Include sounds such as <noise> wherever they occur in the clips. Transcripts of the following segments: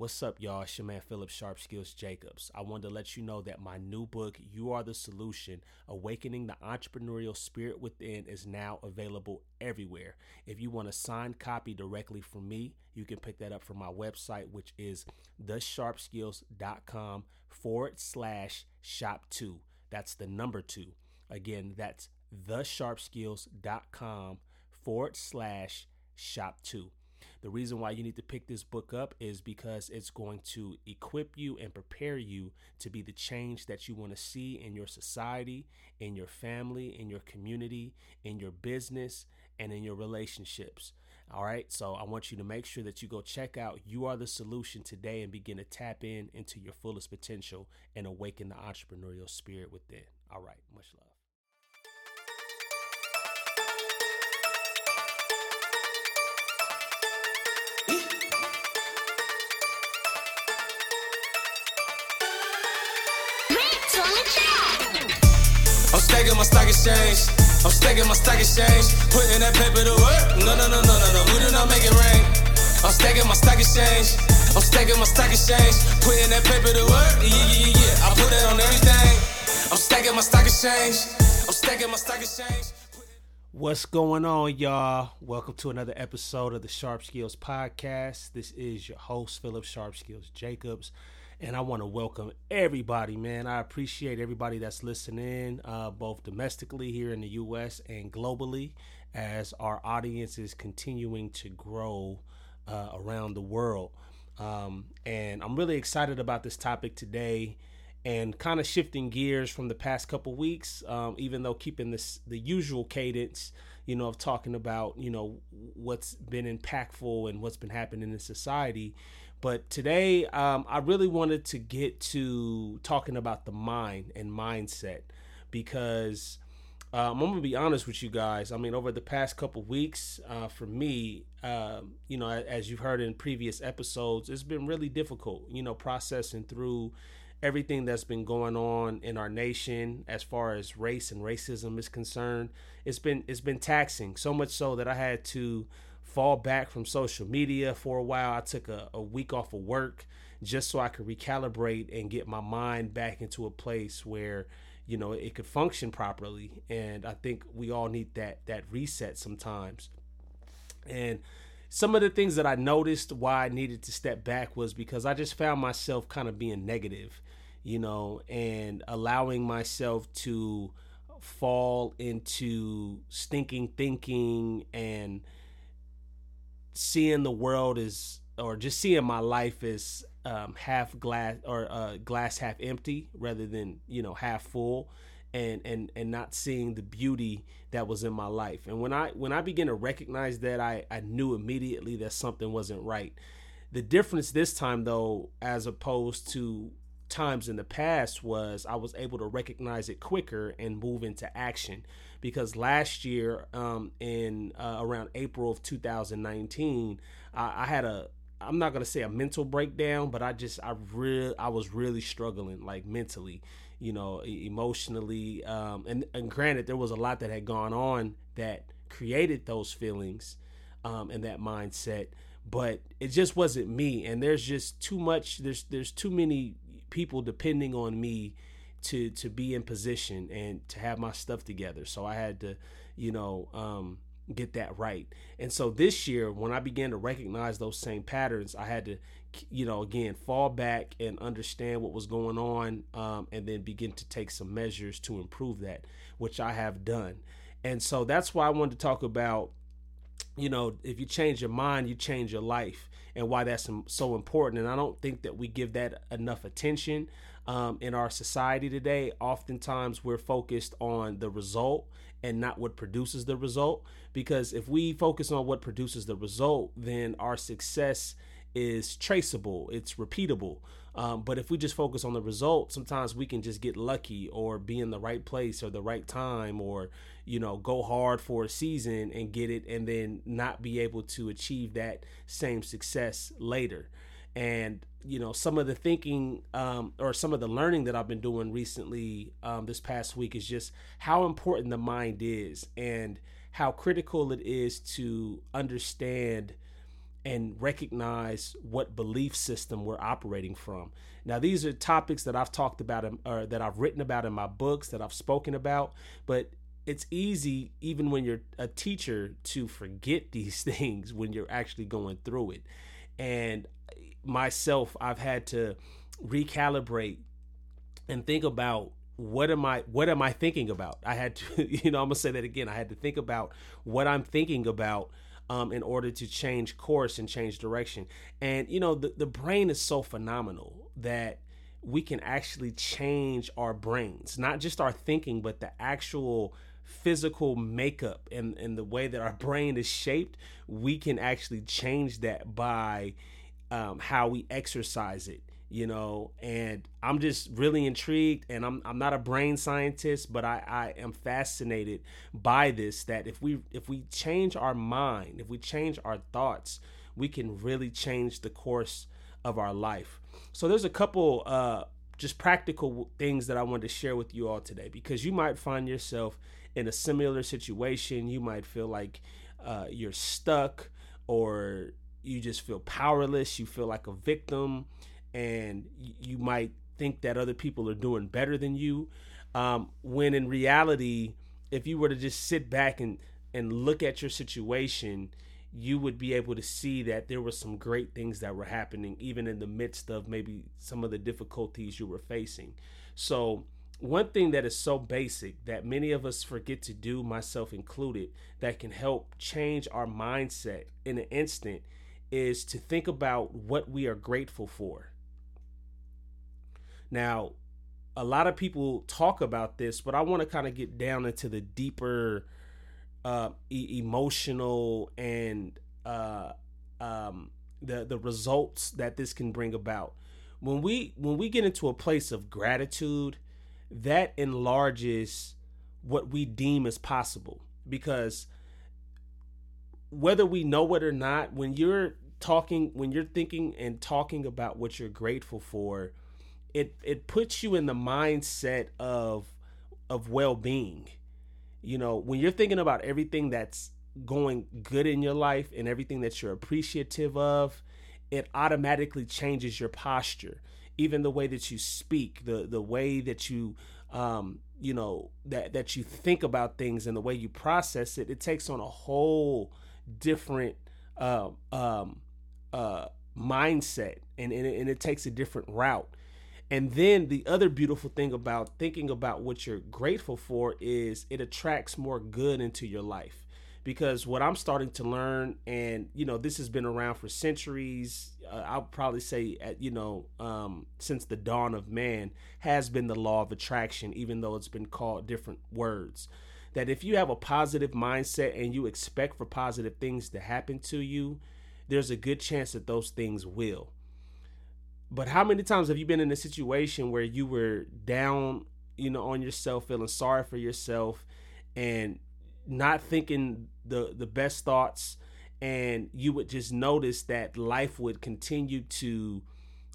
What's up, y'all? It's your man Philip Sharp Skills Jacobs. I wanted to let you know that my new book, You Are the Solution Awakening the Entrepreneurial Spirit Within, is now available everywhere. If you want a signed copy directly from me, you can pick that up from my website, which is thesharpskills.com forward slash shop two. That's the number two. Again, that's thesharpskills.com forward slash shop two. The reason why you need to pick this book up is because it's going to equip you and prepare you to be the change that you want to see in your society, in your family, in your community, in your business, and in your relationships. All right. So I want you to make sure that you go check out You Are the Solution today and begin to tap in into your fullest potential and awaken the entrepreneurial spirit within. All right. Much love. I'm stacking my stock exchange. I'm stacking my stock exchange. Putting that paper to work. No, no, no, no, no, no. We do not make it rain. I'm stacking my stock exchange. I'm stacking my stock exchange. Putting that paper to work. Yeah, yeah, yeah, yeah. I put that on everything. I'm stacking my stock exchange. I'm stacking my stock exchange. What's going on, y'all? Welcome to another episode of the Sharp Skills Podcast. This is your host, Philip Sharp Skills Jacobs, and I want to welcome everybody, man. I appreciate everybody that's listening, uh, both domestically here in the U.S. and globally, as our audience is continuing to grow uh, around the world. Um, and I'm really excited about this topic today and kind of shifting gears from the past couple weeks, um, even though keeping this the usual cadence, you know, of talking about you know what's been impactful and what's been happening in society. But today, um, I really wanted to get to talking about the mind and mindset because um, I'm gonna be honest with you guys. I mean, over the past couple weeks, uh, for me, um, you know, as you've heard in previous episodes, it's been really difficult. You know, processing through everything that's been going on in our nation as far as race and racism is concerned it's been it's been taxing so much so that i had to fall back from social media for a while. I took a, a week off of work just so i could recalibrate and get my mind back into a place where you know it could function properly. And i think we all need that that reset sometimes. And some of the things that I noticed why I needed to step back was because I just found myself kind of being negative, you know, and allowing myself to fall into stinking thinking and seeing the world as or just seeing my life as um, half glass or uh, glass half empty rather than you know half full and and and not seeing the beauty that was in my life. And when i when i began to recognize that i i knew immediately that something wasn't right. The difference this time though as opposed to times in the past was i was able to recognize it quicker and move into action because last year um in uh, around april of 2019 I, I had a I'm not gonna say a mental breakdown, but I just I really I was really struggling like mentally, you know, emotionally. Um, and and granted, there was a lot that had gone on that created those feelings, um, and that mindset, but it just wasn't me. And there's just too much. There's there's too many people depending on me to to be in position and to have my stuff together. So I had to, you know. Um, get that right. And so this year, when I began to recognize those same patterns, I had to, you know, again, fall back and understand what was going on um, and then begin to take some measures to improve that, which I have done. And so that's why I wanted to talk about, you know, if you change your mind, you change your life and why that's so important. And I don't think that we give that enough attention um, in our society today. Oftentimes, we're focused on the result and not what produces the result. Because if we focus on what produces the result, then our success is traceable, it's repeatable. Um, but if we just focus on the result, sometimes we can just get lucky or be in the right place or the right time or, you know, go hard for a season and get it and then not be able to achieve that same success later. And, you know, some of the thinking um, or some of the learning that I've been doing recently um, this past week is just how important the mind is and how critical it is to understand and recognize what belief system we're operating from. Now, these are topics that I've talked about or that I've written about in my books that I've spoken about, but it's easy even when you're a teacher to forget <laughs> these things when you're actually going through it. And myself, I've had to recalibrate and think about what am I what am I thinking about? I had to, <laughs> you know, I'm gonna say that again. I had to think about what I'm thinking about um, in order to change course and change direction. And you know, the, the brain is so phenomenal that we can actually change our brains, not just our thinking, but the actual physical makeup and, and the way that our <laughs> brain is shaped. We can actually change that by um, how we exercise it you know and i'm just really intrigued and i'm i'm not a brain scientist but i i am fascinated by this that if we if we change our mind if we change our thoughts we can really change the course of our life. So there's a couple uh just practical things that i wanted to share with you all today because you might find yourself in a similar situation. You might feel like uh, you're stuck or you just feel powerless. You feel like a victim and you might think that other people are doing better than you um, when in reality if you were to just sit back and and look at your situation you would be able to see that there were some great things that were happening even in the midst of maybe some of the difficulties you were facing. So one thing that is so basic that many of us forget to do myself included that can help change our mindset in an instant is to think about what we are grateful for now, a lot of people talk about this, but I want to kind of get down into the deeper uh, e- emotional and uh, um, the the results that this can bring about. When we when we get into a place of gratitude, that enlarges what we deem as possible because whether we know it or not, when you're talking, when you're thinking and talking about what you're grateful for, it it puts you in the mindset of of well-being. You know when you're thinking about everything that's going good in your life and everything that you're appreciative of it automatically changes your posture. Even the way that you speak the the way that you um you know that that you think about things and the way you process it it takes on a whole different uh, um uh mindset. And and it, and it takes a different route and then the other beautiful thing about thinking about what you're grateful for is it attracts more good into your life. Because what I'm starting to learn, and you know, this has been around for centuries. Uh, I'll probably say, at, you know, um, since the dawn of man, has been the law of attraction, even though it's been called different words. That if you have a positive mindset and you expect for positive things to happen to you, there's a good chance that those things will but how many times have you been in a situation where you were down, you know, on yourself, feeling sorry for yourself, and not thinking the the best thoughts, and you would just notice that life would continue to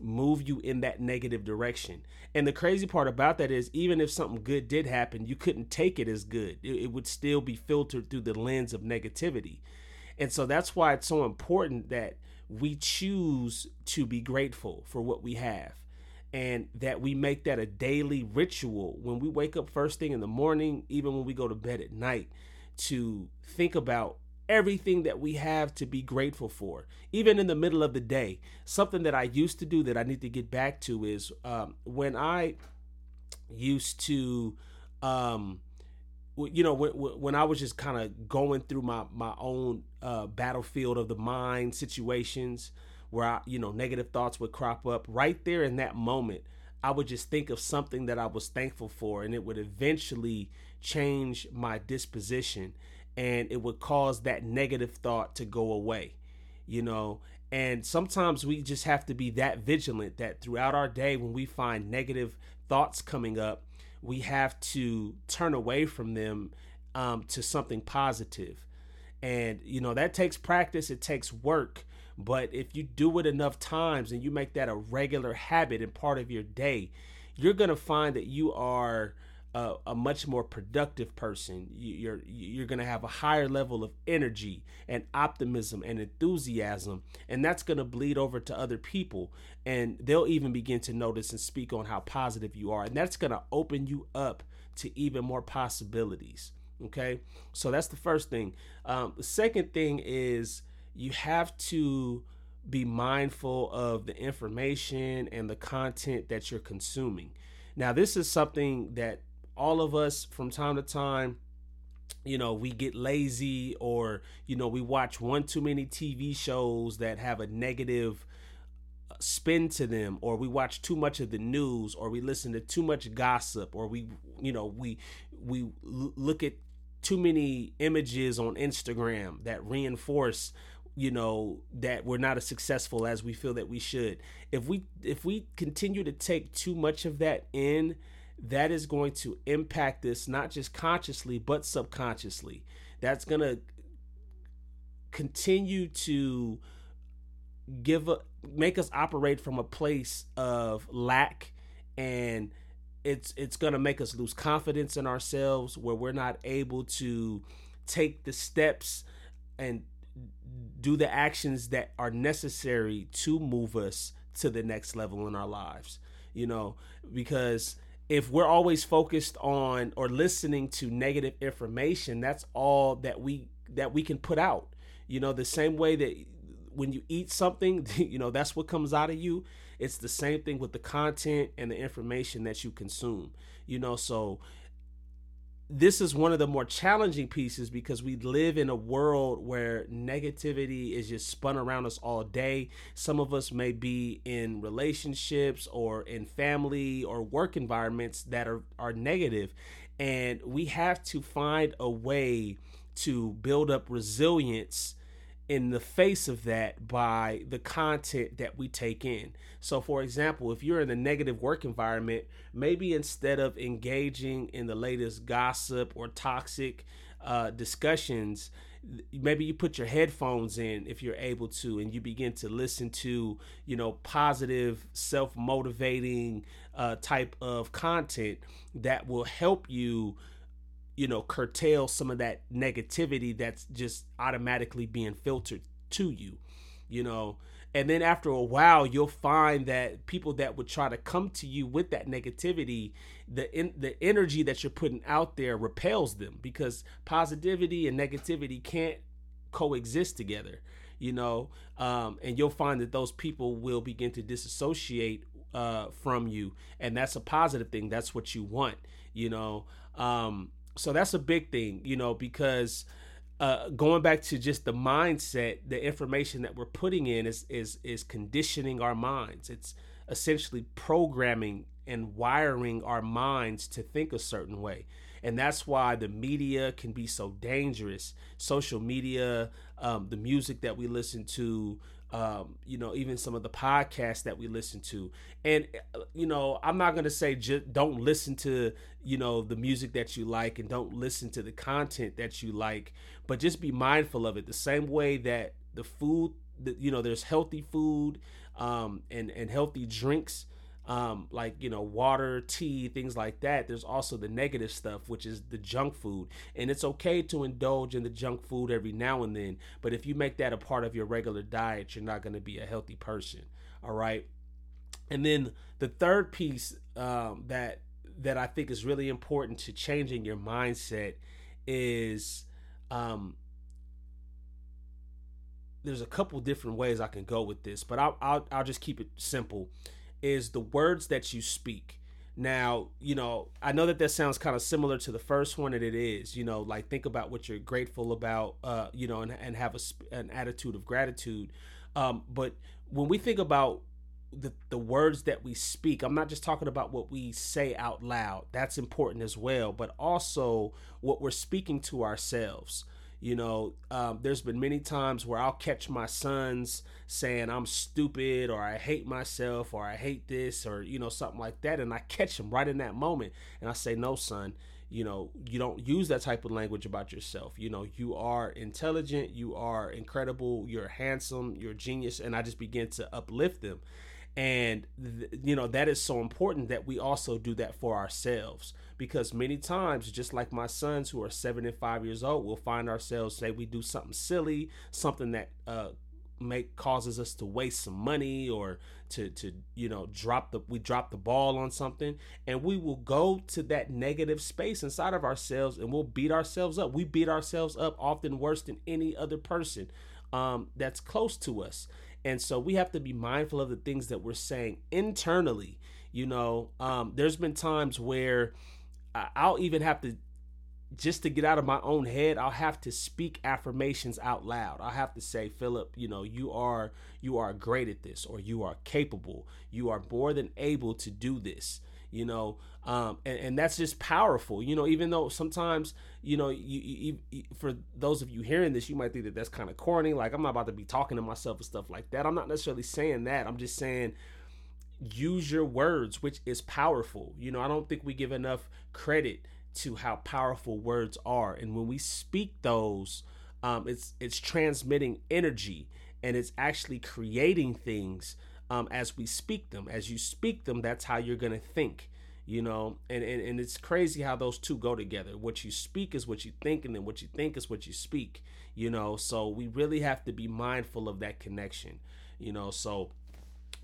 move you in that negative direction. And the crazy part about that is, even if something good did happen, you couldn't take it as good. It, it, would still be filtered through the lens of negativity. And so that's why it's so important that we choose to be grateful for what we have and that we make that a daily ritual when we wake up first thing in the morning, even when we go to bed at night, to think about everything that we have to be grateful for, even in the middle of the day. Something that I used to do that I need to get back to is um, when I used to. Um, you know when, when i was just kind of going through my my own uh, battlefield of the mind situations where i you know negative thoughts would crop up right there in that moment i would just think of something that i was thankful for and it would eventually change my disposition and it would cause that negative thought to go away you know? And sometimes we just have to be that vigilant that throughout our day when we find negative thoughts coming up we have to turn away from them um, to something positive. And, you know, that takes practice, it takes work. But if you do it enough times and you make that a regular habit and part of your day, you're going to find that you are a, a much more productive person. You're you're going to have a higher level of energy and optimism and enthusiasm, and that's going to bleed over to other people, and they'll even begin to notice and speak on how positive you are, and that's going to open you up to even more possibilities. Okay, so that's the first thing. Um, the second thing is you have to be mindful of the information and the content that you're consuming. Now, this is something that all of us from time to time you know we get lazy or you know we watch one too many TV shows that have a negative uh, spin to them or we watch too much of the news or we listen to too much gossip or we you know we we look at too many images on Instagram that reinforce you know that we're not as successful as we feel that we should. If we if we continue to take too much of that in that is going to impact this not just consciously but subconsciously. That's going to continue to give a, make us operate from a place of lack and it's it's going to make us lose confidence in ourselves where we're not able to take the steps and do the actions that are necessary to move us to the next level in our lives you know because if we're always focused on or listening to negative information, that's all that we that we can put out. You know, the same way that when you eat something, <laughs> you know, that's what comes out of you. It's the same thing with the content and the information that you consume. You know, so this is one of the more challenging pieces because we live in a world where negativity is just spun around us all day. Some of us may be in relationships or in family or work environments that are, are negative, and we have to find a way to build up resilience in the face of that by the content that we take in. So, for example, if you're in a negative work environment, maybe instead of engaging in the latest gossip or toxic uh, discussions, maybe you put your headphones in if you're able to and you begin to listen to you know positive self-motivating uh, type of content that will help you you know, curtail some of that negativity that's just automatically being filtered to you, you know. And then after a while, you'll find that people that would try to come to you with that negativity, the in, the energy that you're putting out there repels them because positivity and negativity can't coexist together, you know. Um, and you'll find that those people will begin to disassociate uh, from you, and that's a positive thing. That's what you want, you know. Um, so that's a big thing, you know, because uh, going back to just the mindset, the information that we're putting in is is is conditioning our minds. It's essentially programming and wiring our minds to think a certain way. And that's why the media can be so dangerous. Social media, um, the music that we listen to, um, you know, even some of the podcasts that we listen to. And, uh, you know, I'm not going to say just don't listen to, you know, the music that you like and don't listen to the content that you like, but just be mindful of it. The same way that the food, you know, there's healthy food um, and, and healthy drinks um, like you know water, tea, things like that. There's also the negative stuff, which is the junk food, and it's okay to indulge in the junk food every now and then. But if you make that a part of your regular diet, you're not going to be a healthy person. All right. And then the third piece um, that that I think is really important to changing your mindset is um, there's a couple different ways I can go with this, but I'll, I'll, I'll just keep it simple is the words that you speak. Now, you know, I know that that sounds kind of similar to the first one, and it is. You know, like think about what you're grateful about, uh, you know, and, and have a, an attitude of gratitude. Um, but when we think about the the words that we speak, I'm not just talking about what we say out loud. That's important as well, but also what we're speaking to ourselves. You know, um, there's been many times where I'll catch my sons saying I'm stupid or I hate myself or I hate this or, you know, something like that. And I catch them right in that moment. And I say, no, son, you know, you don't use that type of language about yourself. You know, you are intelligent, you are incredible, you're handsome, you're genius. And I just begin to uplift them. And, th- you know, that is so important that we also do that for ourselves. Because many times, just like my sons who are seven and five years old, we'll find ourselves say we do something silly, something that uh, make causes us to waste some money or to to you know drop the we drop the ball on something. And we will go to that negative space inside of ourselves and we'll beat ourselves up. We beat ourselves up often worse than any other person um, that's close to us and so we have to be mindful of the things that we're saying internally you know? Um, there's been times where i'll even have to just to get out of my own head i'll have to speak affirmations out loud. I'll have to say philip you know you are you are great at this or you are capable. You are more than able to do this you know? Um, and, and that's just powerful you know? Even though sometimes you know you, you, you, for those of you hearing this you might think that that's kind of corny. Like i'm not about to be talking to myself and stuff like that. I'm not necessarily saying that. I'm just saying use your words which is powerful. You know i don't think we give enough credit to how powerful words are. And when we speak those um, it's it's transmitting energy and it's actually creating things um, as we speak them. As you speak them that's how you're to think you know? And, and and it's crazy how those two go together. What you speak is what you think and then what you think is what you speak you know? So we really have to be mindful of that connection you know? So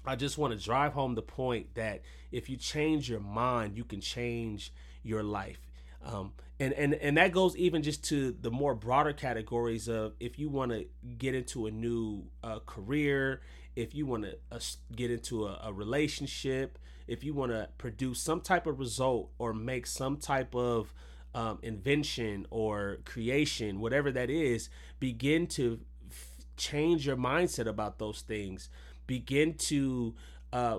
i just want to drive home the point that if you change your mind you can change your life. Um, and, and and that goes even just to the more broader categories of if you want to get into a new uh, career, if you want to uh, get into a, a relationship, if you want to produce some type of result or make some type of um, invention or creation, whatever that is, begin to f- change your mindset about those things. Begin to uh,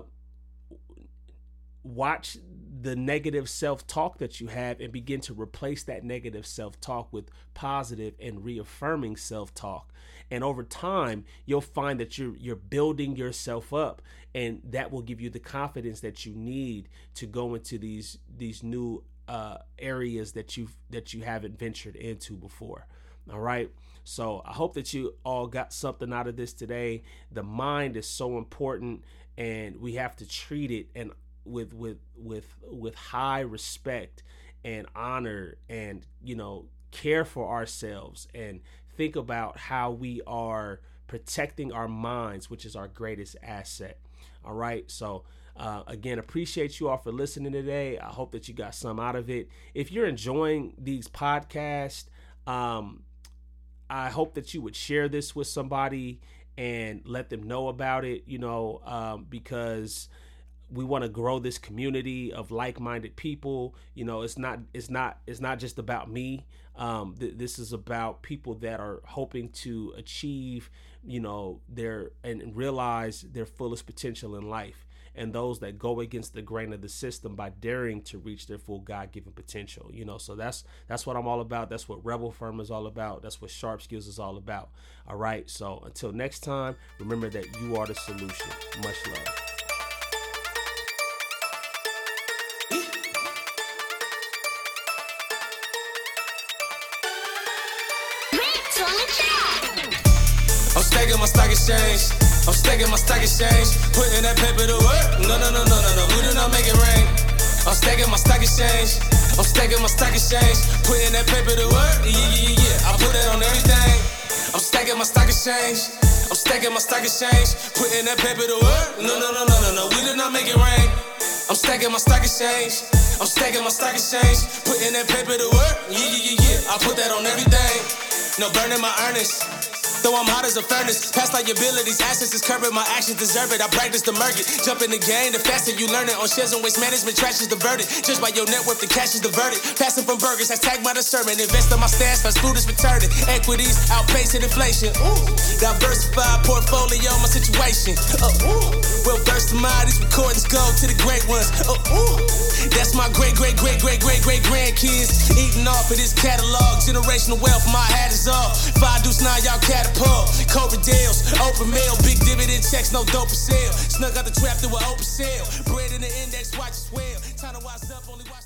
watch the negative self talk that you have and begin to replace that negative self talk with positive and reaffirming self talk. And over time, you'll find that you're you're building yourself up, and that will give you the confidence that you need to go into these these new uh, areas that you that you haven't ventured into before. All right. So I hope that you all got something out of this today. The mind is so important, and we have to treat it and with with with with high respect and honor and you know care for ourselves and think about how we are protecting our minds which is our greatest asset. All right? So uh, again appreciate you all for listening today. I hope that you got some out of it. If you're enjoying these podcasts um, i hope that you would share this with somebody and let them know about it you know um, because we want to grow this community of like-minded people. You know it's not it's not it's not just about me. Um, th- this is about people that are hoping to achieve you know their and realize their fullest potential in life. And those that go against the grain of the system by daring to reach their full god-given potential you know. So that's that's what i'm all about. That's what rebel firm is all about. That's what sharp skills is all about. All right. So until next time remember that you are the solution. Much love I'm stacking my stock exchange. I'm stacking my stock exchange. Putting that paper to work. No, no, no, no, no, no. We do not make it rain. I'm stacking my stock exchange. I'm stacking my stock exchange. Putting that paper to work. Yeah, yeah, yeah. I put that on everything. I'm stacking my stock exchange. I'm stacking my stock exchange. Putting that paper to work. No, no, no, no, no, no. We do not make it rain. I'm stacking my stock exchange. I'm stacking my stock exchange. Putting that paper to work. Yeah, yeah, yeah, yeah. I put that on everything. No burning my earnest. Though I'm hot as a furnace, past liabilities, assets is covered, my actions deserve it. I practice the market, jump in the game, the faster you learn it. On shares and waste management, trash is the verdict. Judged by your net worth, the cash is the verdict. Passing from burgers, hashtag my discernment. Invest in my stash, fast food is returning. Equities outpacing inflation. Ooh, diversified portfolio, my situation. Uh, ooh, well versed mind, these recordings go to the great ones. Uh, ooh, that's my great, great, great, great, great, great grandkids. Eating off of this catalog, generational wealth, my hat is off. Five deuce nine, y'all catapult. Cobra deals, open mail, big dividend checks, no dope for sale. Snuck out the trap through an open sale. Bread in the index, watch it swell. Time to wise up, only watch